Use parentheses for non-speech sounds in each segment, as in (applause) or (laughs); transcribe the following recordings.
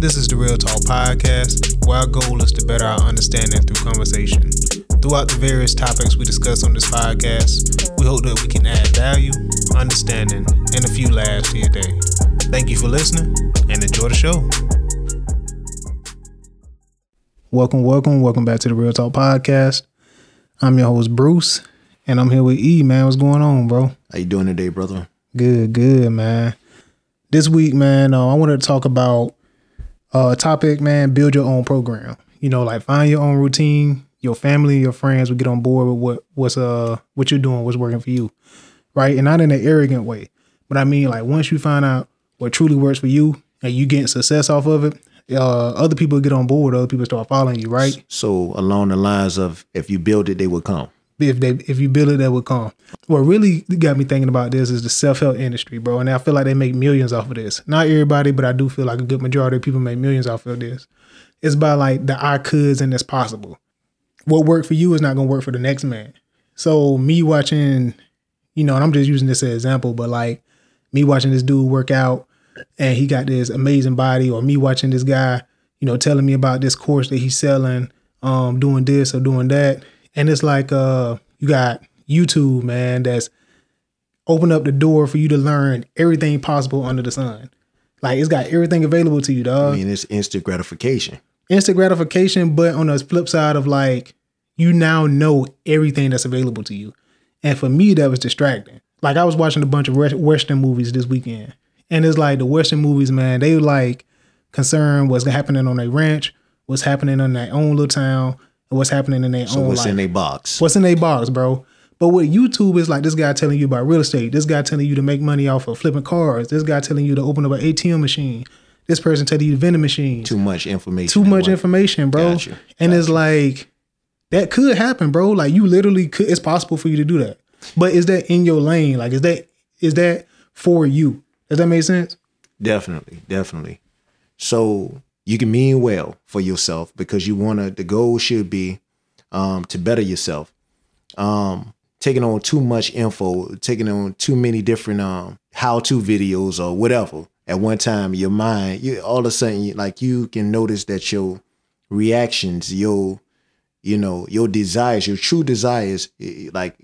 This is the Real Talk Podcast, where our goal is to better our understanding through conversation. Throughout the various topics we discuss on this podcast, we hope that we can add value, understanding, and a few laughs to your day. Thank you for listening and enjoy the show. Welcome, welcome, welcome back to the Real Talk Podcast. I'm your host, Bruce, and I'm here with E, man. What's going on, bro? How you doing today, brother? Good, good, man. This week, man, uh, I wanted to talk about uh, topic, man. Build your own program. You know, like find your own routine. Your family, your friends will get on board with what what's uh what you're doing, what's working for you, right? And not in an arrogant way, but I mean like once you find out what truly works for you and you getting success off of it, uh, other people get on board. Other people start following you, right? So along the lines of if you build it, they will come. If they if you build it, that would come. What really got me thinking about this is the self help industry, bro. And I feel like they make millions off of this. Not everybody, but I do feel like a good majority of people make millions off of this. It's by like the I coulds and it's possible. What worked for you is not gonna work for the next man. So me watching, you know, and I'm just using this as an example, but like me watching this dude work out and he got this amazing body, or me watching this guy, you know, telling me about this course that he's selling, um, doing this or doing that. And it's like uh you got YouTube, man, that's opened up the door for you to learn everything possible under the sun. Like it's got everything available to you, dog. I mean, it's instant gratification. Instant gratification, but on the flip side of like you now know everything that's available to you. And for me, that was distracting. Like I was watching a bunch of Western movies this weekend, and it's like the Western movies, man. They like concerned what's happening on their ranch, what's happening in their own little town, and what's happening in their So own what's life. in their box? What's in their box, bro? But with YouTube, it's like this guy telling you about real estate. This guy telling you to make money off of flipping cars. This guy telling you to open up an ATM machine. This person telling you to vending machines. Too much information. Too much information, bro. Gotcha. And it's like that could happen, bro. Like you literally could. It's possible for you to do that. But is that in your lane? Like is that is that for you? Does that make sense? Definitely, definitely. So you can mean well for yourself because you want to. The goal should be um, to better yourself. Um, taking on too much info, taking on too many different um, how-to videos or whatever at one time, your mind, you all of a sudden, like you can notice that your reactions, your you know, your desires, your true desires, like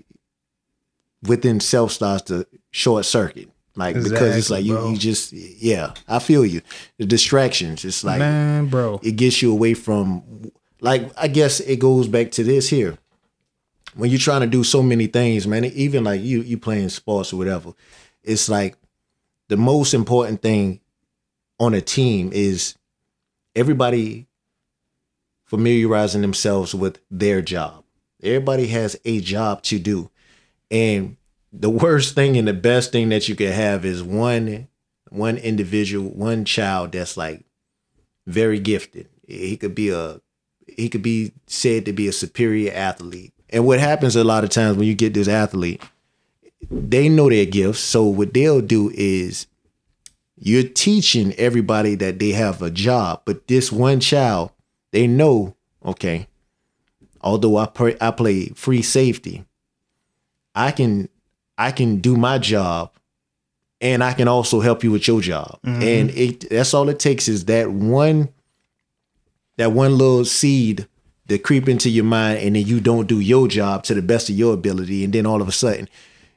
within self starts to short circuit. Like because it's like you, bro. you just yeah, I feel you. The distractions, it's like Man, bro. it gets you away from like I guess it goes back to this here. When you're trying to do so many things, man, even like you you playing sports or whatever, it's like the most important thing on a team is everybody familiarizing themselves with their job. Everybody has a job to do. And the worst thing and the best thing that you can have is one one individual, one child that's like very gifted. He could be a he could be said to be a superior athlete. And what happens a lot of times when you get this athlete, they know their gifts. So what they'll do is you're teaching everybody that they have a job, but this one child, they know, okay, although I play, I play free safety, I can I can do my job and I can also help you with your job. And it that's all it takes is that one that one little seed that creep into your mind and then you don't do your job to the best of your ability and then all of a sudden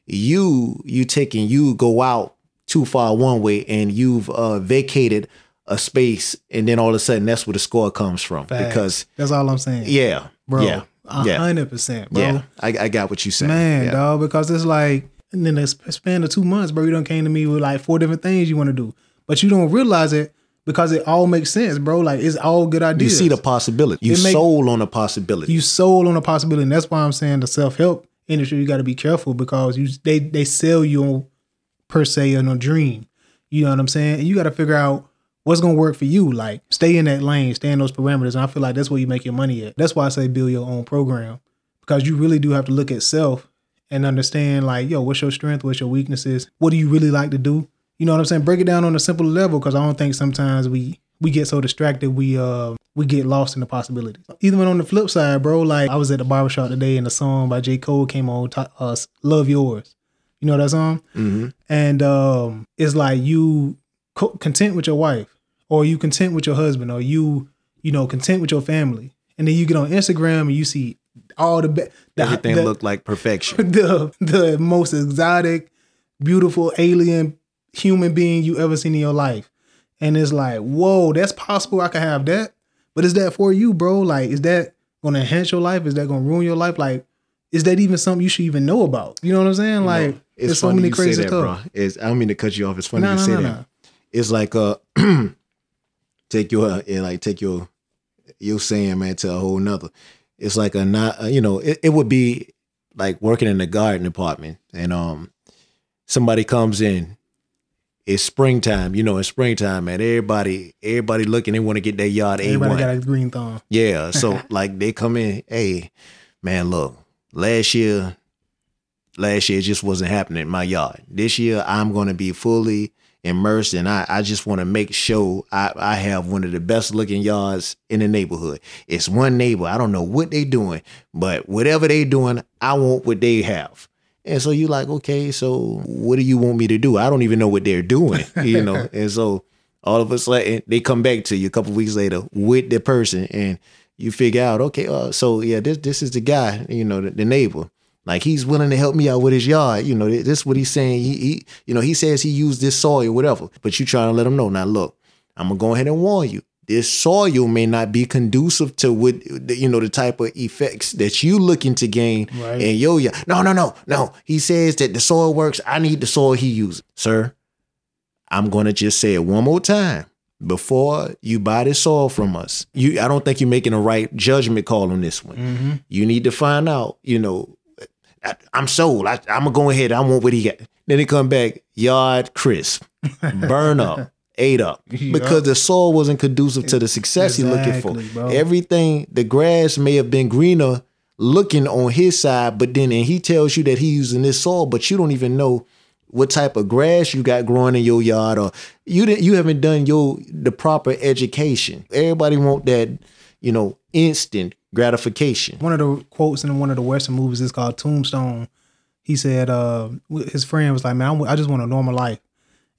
you you take and you go out too far one way and you've uh, vacated a space and then all of a sudden that's where the score comes from Facts. because that's all I'm saying. yeah bro. yeah hundred percent, bro. yeah I, I got what you said Man, yeah. dog, because it's like, and then the span of two months, bro, you done came to me with like four different things you want to do, but you don't realize it because it all makes sense, bro. Like it's all good you ideas. see the possibility you make- sold on a possibility you sold on a possibility, and that's why I'm saying the self help industry. You got to be careful because you they they sell you on per se on a dream. You know what I'm saying? And you got to figure out what's gonna work for you. Like stay in that lane, stay in those parameters, and I feel like that's where you make your money at. That's why I say build your own program because you really do have to look at self and understand like, yo, what's your strength, what's your weaknesses, what do you really like to do. You know what I'm saying? Break it down on a simple level because I don't think sometimes we we get so distracted we uh we get lost in the possibilities. Even on the flip side, bro, like I was at the barbershop today and the song by J. Cole came on, to, uh, Love Yours. You know that song? hmm And um, it's like you co- content with your wife or you content with your husband, or you you know content with your family, and then you get on Instagram and you see all the be- the, Everything the, looked like perfection. (laughs) the the most exotic, beautiful alien human being you ever seen in your life. And it's like, whoa, that's possible. I can have that. But is that for you, bro? Like, is that gonna enhance your life? Is that gonna ruin your life? Like, is that even something you should even know about? You know what I'm saying? Like, it's there's so many crazy that, stuff. bro. It's, I don't mean to cut you off. It's funny No, you no, say no, that. It's like uh, (clears throat) take your yeah, like take your your saying man to a whole nother. It's like a not uh, you know it, it would be like working in the garden department and um somebody comes in. It's springtime, you know. In springtime, man, everybody, everybody looking. They want to get their yard Everybody one. got a green thumb. Yeah. (laughs) So like they come in, hey, man, look, last year, last year it just wasn't happening in my yard. This year I'm gonna be fully immersed and I, I just wanna make sure I, I have one of the best looking yards in the neighborhood. It's one neighbor. I don't know what they doing, but whatever they doing, I want what they have. And so you like, okay, so what do you want me to do? I don't even know what they're doing, (laughs) you know. and so all of a sudden they come back to you a couple weeks later with the person and you figure out, okay, uh, so yeah, this this is the guy, you know, the, the neighbor. Like he's willing to help me out with his yard. You know, this is what he's saying. He, he you know, he says he used this soil, or whatever. But you trying to let him know. Now look, I'm gonna go ahead and warn you. This soil may not be conducive to what you know the type of effects that you looking to gain Right. in your yard. No, no, no, no. He says that the soil works. I need the soil he uses, sir. I'm gonna just say it one more time before you buy this soil from us. You, I don't think you're making a right judgment call on this one. Mm-hmm. You need to find out. You know, I, I'm sold. I, I'm gonna go ahead. I want what he got. Then he come back, yard crisp, burn up, (laughs) ate up, because the soil wasn't conducive to the success he looking for. bro. Everything, the grass may have been greener looking on his side, but then and he tells you that he's using this soil, but you don't even know what type of grass you got growing in your yard, or you didn't you haven't done your the proper education. Everybody want that, you know, instant gratification. One of the quotes in one of the Western movies is called Tombstone. He said, uh, his friend was like, man, I'm- I just want a normal life.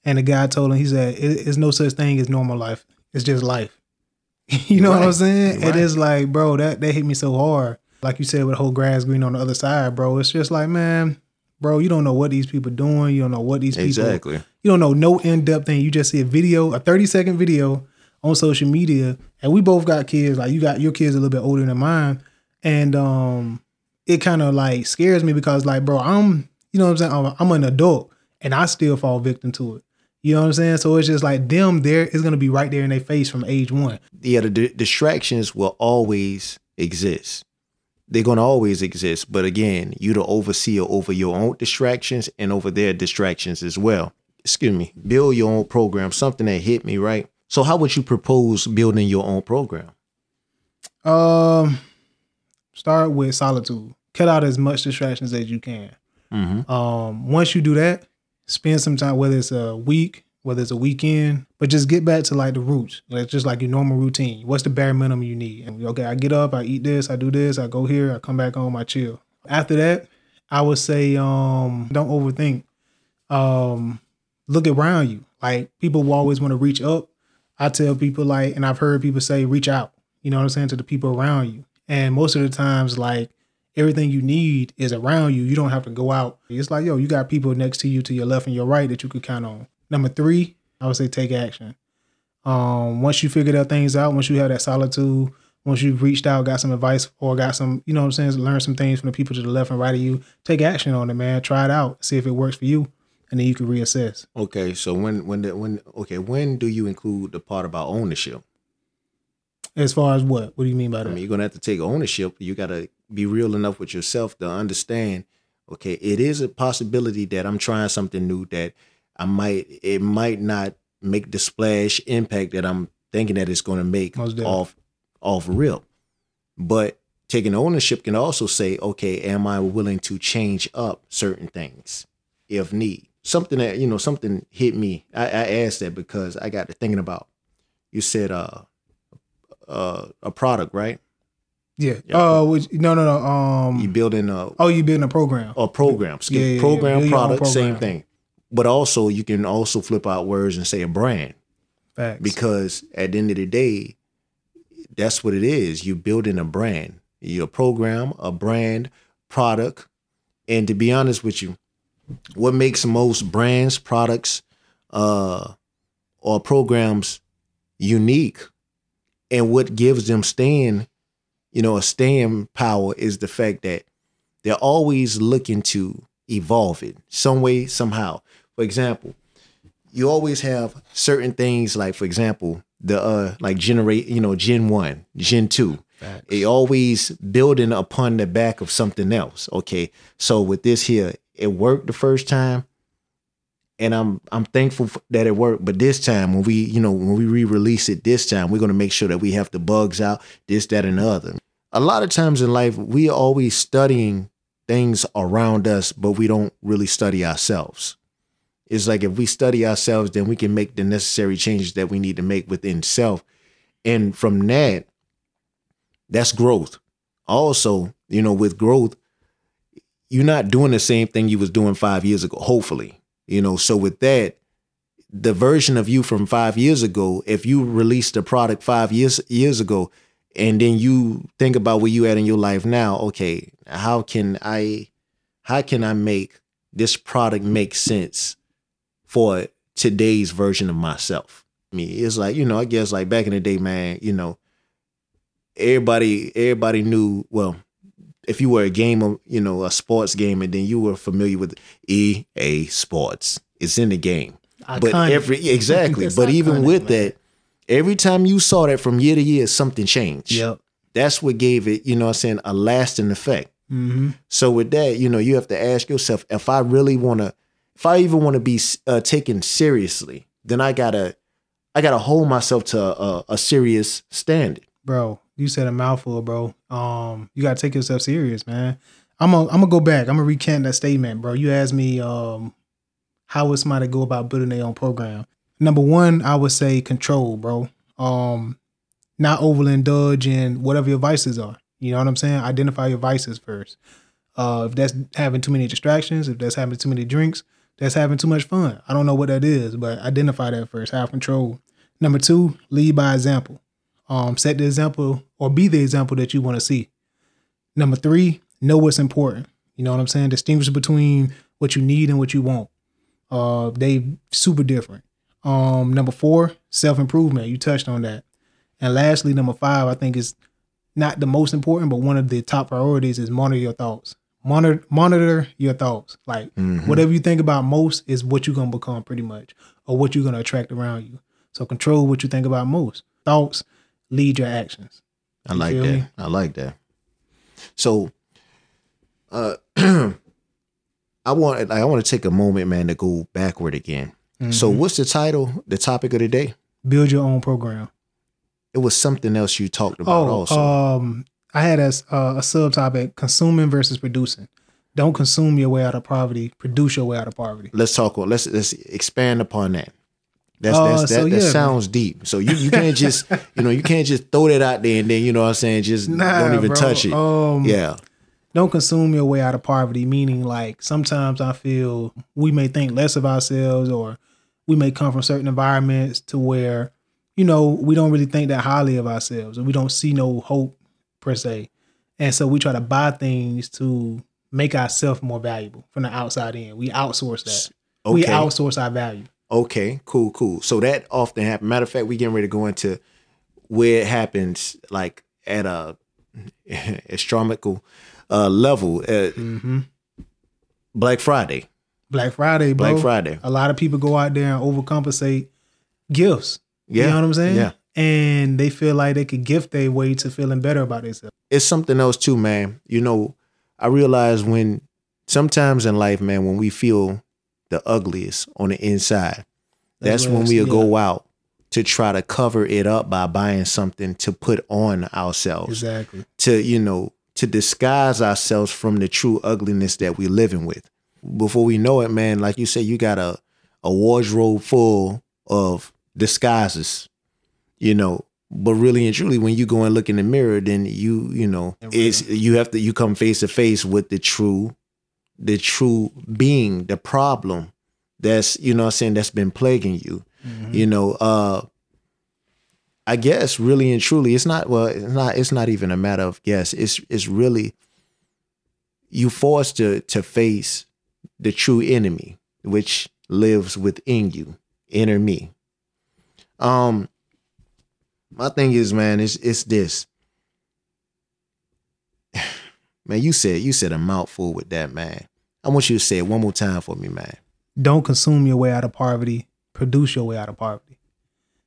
And the guy told him, he said, it's no such thing as normal life. It's just life. (laughs) you know what I'm saying? Right. It is like, bro, that, that hit me so hard. Like you said, with the whole grass green on the other side, bro. It's just like, man, bro, you don't know what these people doing. You don't know what these people Exactly. you don't know no in-depth thing. You just see a video, a 30 second video on social media. And we both got kids. Like you got your kids a little bit older than mine. And um it kind of like scares me because like, bro, I'm you know what I'm saying? I'm, I'm an adult and I still fall victim to it. You know what I'm saying? So it's just like them there is gonna be right there in their face from age one. yeah, the di- distractions will always exist. They're gonna always exist, but again, you the overseer over your own distractions and over their distractions as well. Excuse me. Build your own program. Something that hit me right. So, how would you propose building your own program? Um start with solitude. Cut out as much distractions as you can. Mm-hmm. Um, once you do that, spend some time, whether it's a week, whether it's a weekend, but just get back to like the roots, like just like your normal routine. What's the bare minimum you need? And okay, I get up, I eat this, I do this, I go here, I come back home, I chill. After that, I would say, um, don't overthink. Um, look around you. Like people will always want to reach up. I tell people like, and I've heard people say, reach out. You know what I'm saying to the people around you. And most of the times, like everything you need is around you. You don't have to go out. It's like, yo, you got people next to you to your left and your right that you could count on. Number three, I would say take action. Um, once you figure that things out, once you have that solitude, once you've reached out, got some advice or got some, you know what I'm saying, learn some things from the people to the left and right of you, take action on it, man. Try it out, see if it works for you, and then you can reassess. Okay, so when when the, when okay when do you include the part about ownership? As far as what? What do you mean by that? I mean, you're gonna have to take ownership. You gotta be real enough with yourself to understand. Okay, it is a possibility that I'm trying something new that I might it might not make the splash impact that I'm thinking that it's gonna make off off real. But taking ownership can also say, okay, am I willing to change up certain things if need? Something that you know, something hit me. I, I asked that because I got to thinking about. You said uh, uh, a product, right? yeah. Yeah. Oh, which, no, no, no. Um. You building a oh, you building a program. a program, Yeah, yeah, program Build your own product, same thing. But also, you can also flip out words and say a brand. Facts. because at the end of the day, that's what it is. You're building a brand, your program, a brand, product. And to be honest with you, what makes most brands, products, uh, or programs unique and what gives them staying, you know, a staying power is the fact that they're always looking to evolve it some way, somehow. For example, you always have certain things like, for example, the uh like generate, you know, Gen 1, Gen 2. It always building upon the back of something else. Okay. So with this here, it worked the first time. And I'm I'm thankful that it worked. But this time, when we you know when we re-release it this time, we're gonna make sure that we have the bugs out, this, that, and the other. A lot of times in life, we are always studying things around us, but we don't really study ourselves. It's like if we study ourselves, then we can make the necessary changes that we need to make within self. And from that, that's growth. Also, you know, with growth, you're not doing the same thing you was doing five years ago, hopefully. You know, so with that, the version of you from five years ago, if you released a product five years years ago, and then you think about where you at in your life now, okay, how can I how can I make this product make sense for today's version of myself? I mean, it's like, you know, I guess like back in the day, man, you know, everybody everybody knew, well, if you were a gamer, you know, a sports gamer, then you were familiar with EA Sports. It's in the game. But every (laughs) exactly. But even with man. that, every time you saw that from year to year, something changed. Yep. That's what gave it, you know what I'm saying, a lasting effect. Mm-hmm. So with that, you know, you have to ask yourself, if I really want to, if I even want to be uh, taken seriously, then I gotta, I gotta hold myself to a, a serious standard. Bro, you said a mouthful, bro. Um, you gotta take yourself serious, man. I'm gonna I'm gonna go back. I'm gonna recant that statement, bro. You asked me um how would somebody go about building their own program. Number one, I would say control, bro. Um, not overindulge in whatever your vices are. You know what I'm saying? Identify your vices first. Uh, if that's having too many distractions, if that's having too many drinks, that's having too much fun. I don't know what that is, but identify that first. Have control. Number two, lead by example. Um, set the example or be the example that you want to see. Number three, know what's important. You know what I'm saying? Distinguish between what you need and what you want. Uh, they super different. Um, number four, self improvement. You touched on that. And lastly, number five, I think is not the most important, but one of the top priorities is monitor your thoughts. Monitor monitor your thoughts. Like whatever you think about most is what you're gonna become pretty much, or what you're gonna attract around you. So control what you think about most. Thoughts lead your actions. I You like that. me? I like that. So, uh, (clears throat) I want I want to take a moment, man, to go backward again. So, Mm-hmm. what's the title? The topic of the day? Build your own program. It was something else you talked about. Oh, also, um, I had a, uh, a subtopic: consuming versus producing. Don't consume your way out of poverty. Produce your way out of poverty. let's talk. Let's let's expand upon that. That's, Uh, that's that, so that yeah, man. sounds deep. So you, you can't just (laughs) you know you can't just throw that out there and then you know what I'm saying just Nah, don't even bro. touch it. Um, yeah, don't consume your way out of poverty meaning like sometimes i feel we may think less of ourselves or we may come from certain environments to where you know we don't really think that highly of ourselves or we don't see no hope per se and so we try to buy things to make ourselves more valuable from the outside in we outsource that we outsource our value Okay, cool, cool. So that often happens. Matter of fact, we getting ready to go into where it happens, like at a (laughs) astronomical uh, level. At mm-hmm. Black Friday, black friday bro Black Friday. a lot of people go out there and overcompensate gifts Yeah, you know what i'm saying yeah. and they feel like they could gift their way to feeling better about themselves It's something else too, man. You know, I realize when sometimes in life, man, when we feel the ugliest on the inside, that's, That's when we'll go out to try to cover it up by buying something to put on ourselves. exactly. To you know to disguise ourselves from the true ugliness that we're living with. Before we know it man like you say you got a a wardrobe full of disguises you know. But really and truly when you go and look in the mirror then you you know it's you have to you come face to face with the true the true being the problem that's you know what i'm saying that's been plaguing you Mm-hmm. you know uh I guess really and truly, it's not well, it's not it's not even a matter of guess. It's it's really you forced to to face the true enemy, which lives within you, inner me. Um my thing is, man, it's it's this. (sighs) Man, you said you said a mouthful with that, man. I want you to say it one more time for me, man. Don't consume your way out of poverty. Produce your way out of poverty.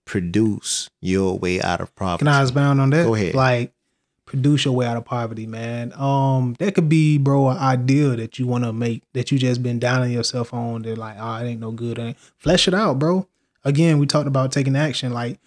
Produce your way out of poverty. Can I expound on that? Go ahead. Like, produce your way out of poverty, man. Um, that could be, bro, an ideal that you want to make that you just been downing yourself on. They're like, oh, it ain't no good. It ain't. Flesh it out, bro. Again, we talked about taking action. Like,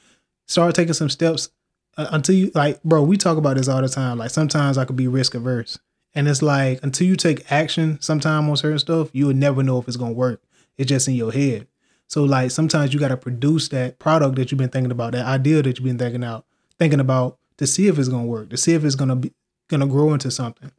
start taking some steps uh, until you like, bro. We talk about this all the time. Like, sometimes I could be risk averse, and it's like until you take action, sometime on certain stuff, you would never know if it's gonna work. It's just in your head. So like sometimes you got to produce that product that you've been thinking about, that idea that you've been thinking out, thinking about to see if it's gonna work, to see if it's gonna be gonna grow into something.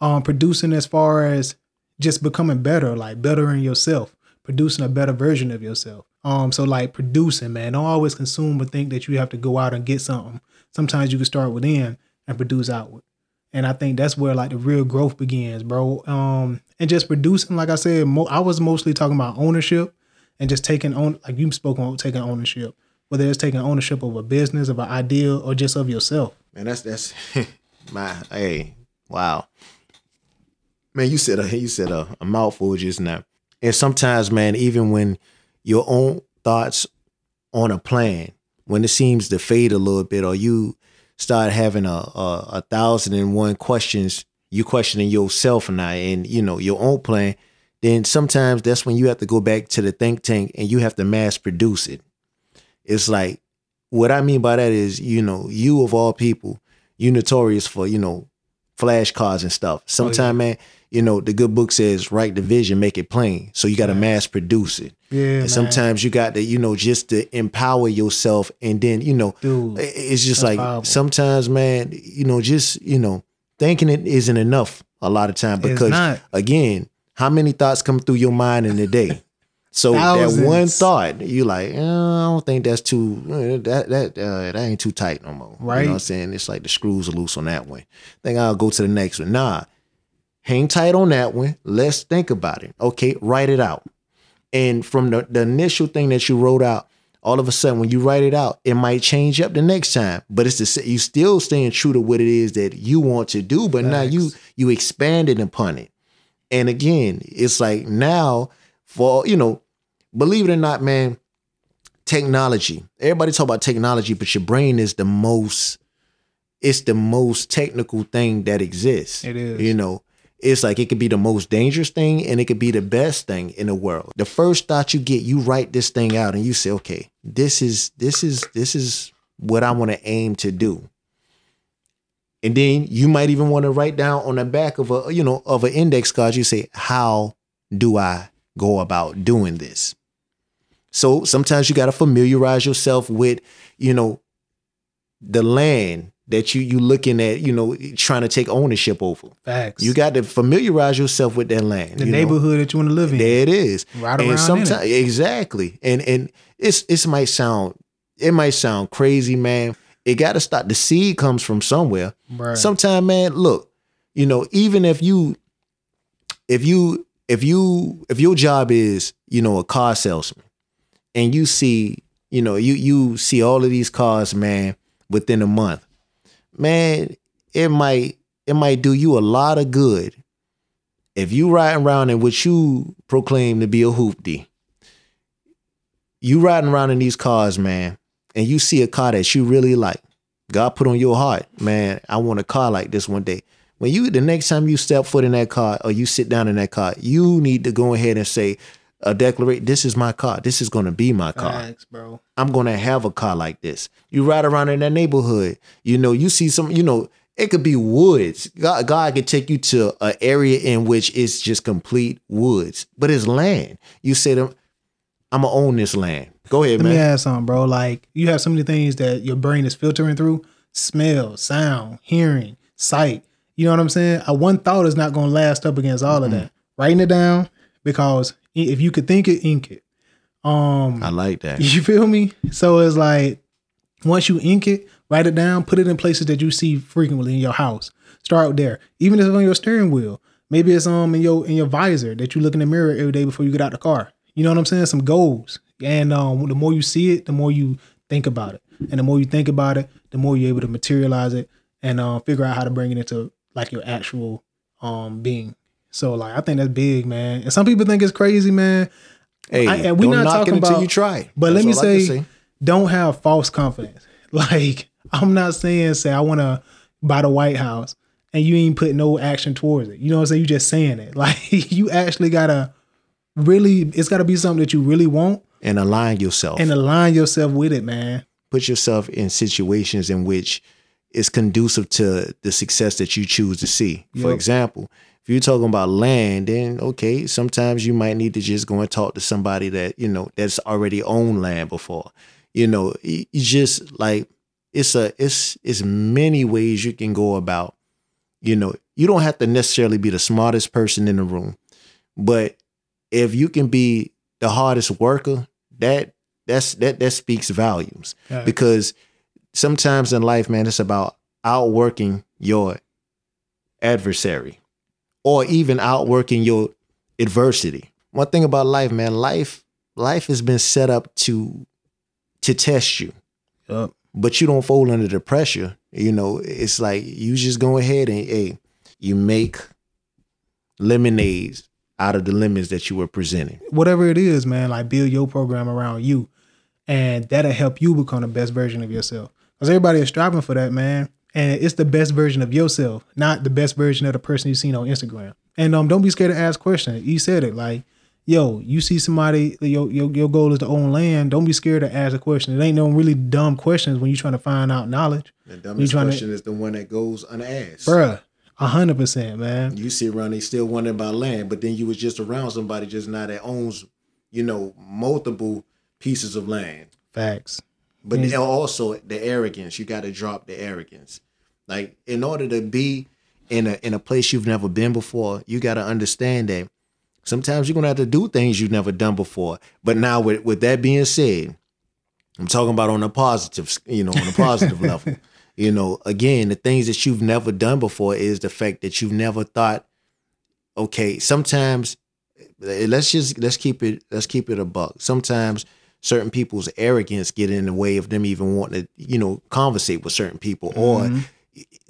Um, producing as far as just becoming better, like bettering yourself, producing a better version of yourself. Um, so like producing, man, don't always consume but think that you have to go out and get something. Sometimes you can start within and produce outward. And I think that's where like the real growth begins, bro. Um, and just producing, like I said, mo- I was mostly talking about ownership and just taking on, like you spoke on taking ownership, whether it's taking ownership of a business, of an idea, or just of yourself. Man, that's that's (laughs) my hey, wow. Man, you said a you said a, a mouthful just now. And sometimes, man, even when your own thoughts on a plan, when it seems to fade a little bit, or you start having a a, a thousand and one questions, you questioning yourself now and you know your own plan, then sometimes that's when you have to go back to the think tank and you have to mass produce it. It's like what I mean by that is, you know, you of all people, you notorious for, you know, flashcards and stuff. Oh, sometimes, man, you know, the good book says write the vision, make it plain. So you got to mass produce it. Yeah. And man. sometimes you got to, you know, just to empower yourself. And then, you know, Dude, it's just like powerful. sometimes, man, you know, just, you know, thinking it isn't enough a lot of time because, again, how many thoughts come through your mind in a day? (laughs) So that one thought, you like, eh, I don't think that's too eh, that that uh, that ain't too tight no more. Right. You know what I'm saying? It's like the screws are loose on that one. Think I'll go to the next one. Nah. Hang tight on that one. Let's think about it. Okay, write it out. And from the, the initial thing that you wrote out, all of a sudden when you write it out, it might change up the next time. But it's the you still staying true to what it is that you want to do. But now you you expanded upon it. And again, it's like now for you know, believe it or not, man, technology. Everybody talk about technology, but your brain is the most it's the most technical thing that exists. It is. You know, it's like it could be the most dangerous thing and it could be the best thing in the world. The first thought you get, you write this thing out and you say, okay, this is this is this is what I want to aim to do. And then you might even want to write down on the back of a, you know, of an index card, you say, how do I go about doing this? So sometimes you got to familiarize yourself with, you know, the land that you you looking at, you know, trying to take ownership over. Facts. You got to familiarize yourself with that land. the you know? neighborhood that you want to live in. There it is. Right and around sometimes it. exactly. And and it's it might sound it might sound crazy, man. It got to start. The seed comes from somewhere. Right. Sometimes, man, look, you know, even if you, if you, if you, if your job is, you know, a car salesman, and you see, you know, you you see all of these cars, man, within a month, man, it might it might do you a lot of good if you riding around in what you proclaim to be a hoopty. You riding around in these cars, man, and you see a car that you really like. God put on your heart, man, I want a car like this one day. When you the next time you step foot in that car or you sit down in that car, you need to go ahead and say, uh, declarate, this is my car. This is gonna be my car. Facts, bro. I'm gonna have a car like this. You ride around in that neighborhood, you know, you see some, you know, it could be woods. God, God could take you to an area in which it's just complete woods, but it's land. You say to them, I'm gonna own this land. Go ahead, Let me man. ask something, bro. Like you have so many things that your brain is filtering through: smell, sound, hearing, sight. You know what I'm saying? A one thought is not going to last up against all of that. Writing it down because if you could think it, ink it. Um, I like that. you feel me? So it's like Once you ink it, write it down, put it in places that you see frequently in your house. Start out there. Even if it's on your steering wheel. Maybe it's um in your in your visor that you look in the mirror every day before you get out the car. You know what I'm saying? Some goals. And um the more you see it, the more you think about it. And the more you think about it, the more you're able to materialize it and uh, figure out how to bring it into like your actual um being. So like I think that's big, man. And some people think it's crazy, man. Hey, I- and we don't not knock talking it until about- you try. But let me can say, don't have false confidence. (laughs) Like I'm not saying say I want to buy the White House and you ain't put no action towards it. You know what I'm saying? You just saying it. (laughs) Like you actually gotta really. It's gotta be something that you really want and align yourself. and align yourself with it, man. put yourself in situations in which it's conducive to the success that you choose to see. For example, if you're talking about land, then okay, sometimes you might need to just go and talk to somebody that, you know, that's already owned land before. You know, you just like it's a it's it's many ways you can go about, you know, you don't have to necessarily be the smartest person in the room, but if you can be the hardest worker, that that's that that speaks volumes Yeah. because sometimes in life, man, it's about outworking your adversary or even outworking your adversity. One thing about life, man, life life has been set up to to test you, Yup. but you don't fold under the pressure. You know, it's like you just go ahead and hey, you make lemonades out of the lemons that you were presenting. Whatever it is, man. Like build your program around you, and that'll help you become the best version of yourself. Because everybody is striving for that, man. And it's the best version of yourself, not the best version of the person you've seen on Instagram. And um, don't be scared to ask questions. You said it, like, yo, you see somebody, your your, your goal is to own land. Don't be scared to ask a question. It ain't no really dumb questions when you're trying to find out knowledge, The dumbest trying to- question is the one that goes unasked. bruh. A hundred percent, man. You sit around and still wondering about land, but then you was just around somebody just now that owns, you know, multiple pieces of land. Facts. But Mm. then also the arrogance. You got to drop the arrogance. Like in order to be in a in a place you've never been before, you got to understand that sometimes you're gonna have to do things you've never done before. But now, with with that being said, I'm talking about on a positive, you know, on a positive (laughs) level. You know, again, the things that you've never done before is the fact that you've never thought, okay, sometimes let's just let's keep it let's keep it a buck. Sometimes certain people's arrogance get in the way of them even wanting to, you know, conversate with certain people. Or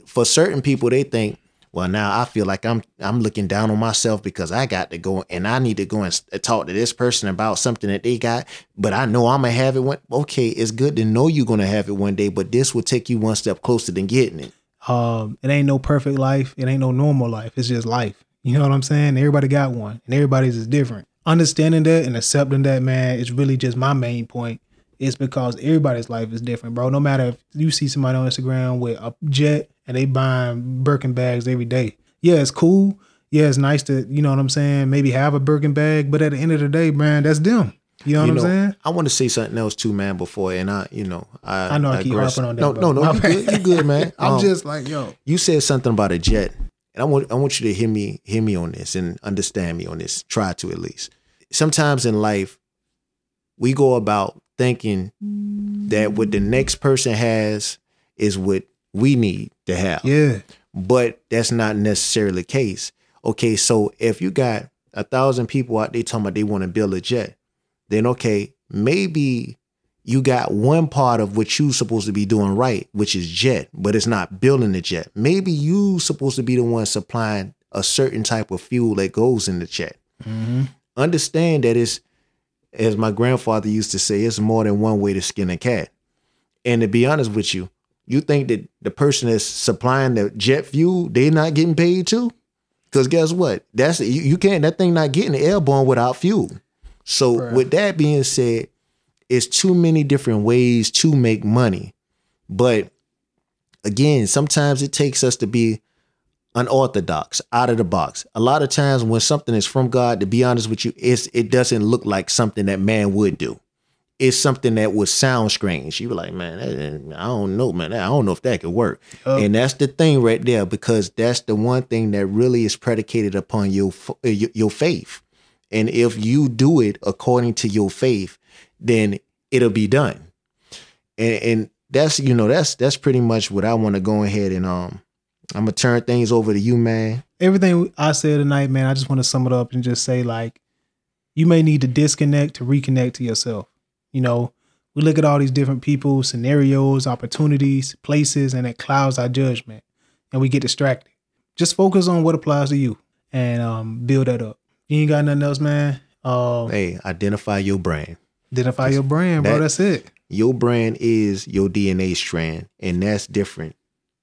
for certain people, they think, well, now I feel like I'm I'm looking down on myself because I got to go and I need to go and talk to this person about something that they got, but I know I'm gonna have it one. Okay, it's good to know you're gonna have it one day, but this will take you one step closer than getting it. um, it ain't no perfect life. It ain't no normal life. It's just life. You know what I'm saying? Everybody got one, and everybody's is different. Understanding that and accepting that, man, is really just my main point. It's because everybody's life is different, bro. No matter if you see somebody on Instagram with a jet and they buying Birkin bags every day. Yeah, it's cool. Yeah, it's nice to, you know what I'm saying, maybe have a Birkin bag, but at the end of the day, man, that's them. You know what you I'm saying? I want to say something else too, man. Before and I, you know, I I know I keep digress. harping on that, No, but no, no, you good, you good, man. (laughs) I'm Um, just like, yo, you said something about a jet, and I want I want you to hear me hear me on this and understand me on this. Try to at least. Sometimes in life, we go about thinking that what the next person has is what we need to have yeah, but that's not necessarily the case. Okay, so if you got a thousand people out there talking about they want to build a jet, then okay, maybe you got one part of what you supposed to be doing right, which is jet, but it's not building the jet. Maybe you supposed to be the one supplying a certain type of fuel that goes in the jet. Mm-hmm. Understand that it's, as my grandfather used to say, it's more than one way to skin a cat. And to be honest with you, you think that the person that's supplying the jet fuel, they're not getting paid too? Because guess what? That's you, you can't that thing not getting airborne without fuel. So Right. with that being said, it's too many different ways to make money. But again, sometimes it takes us to be unorthodox, out of the box. A lot of times when something is from God, to be honest with you, it's it doesn't look like something that man would do it's something that would sound strange. You were like, man, that- I don't know, man. I don't know if that could work. And that's the thing right there, because that's the one thing that really is predicated upon your uh, your, your faith. And if you do it according to your faith, then it'll be done. And, and that's you know that's that's pretty much what I want to go ahead and um I'm gonna turn things over to you, man. Everything I said tonight, man, I just want to sum it up and just say like you may need to disconnect to reconnect to yourself. You know, we look at all these different people, scenarios, opportunities, places, and it clouds our judgment and we get distracted. Just focus on what applies to you and um, build that up. You ain't got nothing else, man. Uh, Hey, identify your brand. identify your brand, bro. That's it. Your brand is your DNA strand, and that's different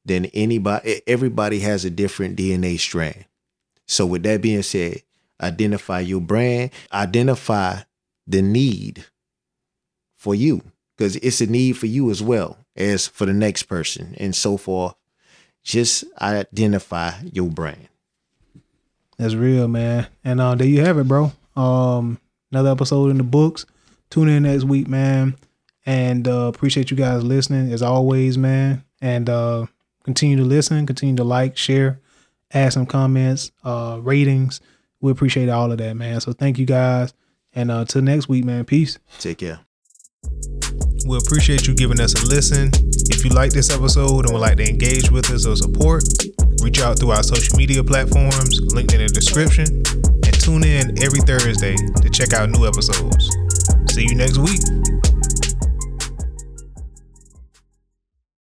than anybody. Everybody has a different DNA strand. So, with that being said, identify your brand, identify the need for you, because it's a need for you as well as for the next person, and so forth. Just identify your brand. That's real, man. And uh, there you have it, bro. Um, another episode in the books. Tune in next week, man. And uh, appreciate you guys listening as always, man. And uh, continue to listen, continue to like, share, add some comments, uh, ratings. We appreciate all of that, man. So thank you guys. And uh, till next week, man. Peace. Take care. We appreciate you giving us a listen. If you like this episode and would like to engage with us or support, reach out through our social media platforms linked in the description and tune in every Thursday to check out new episodes. See you next week.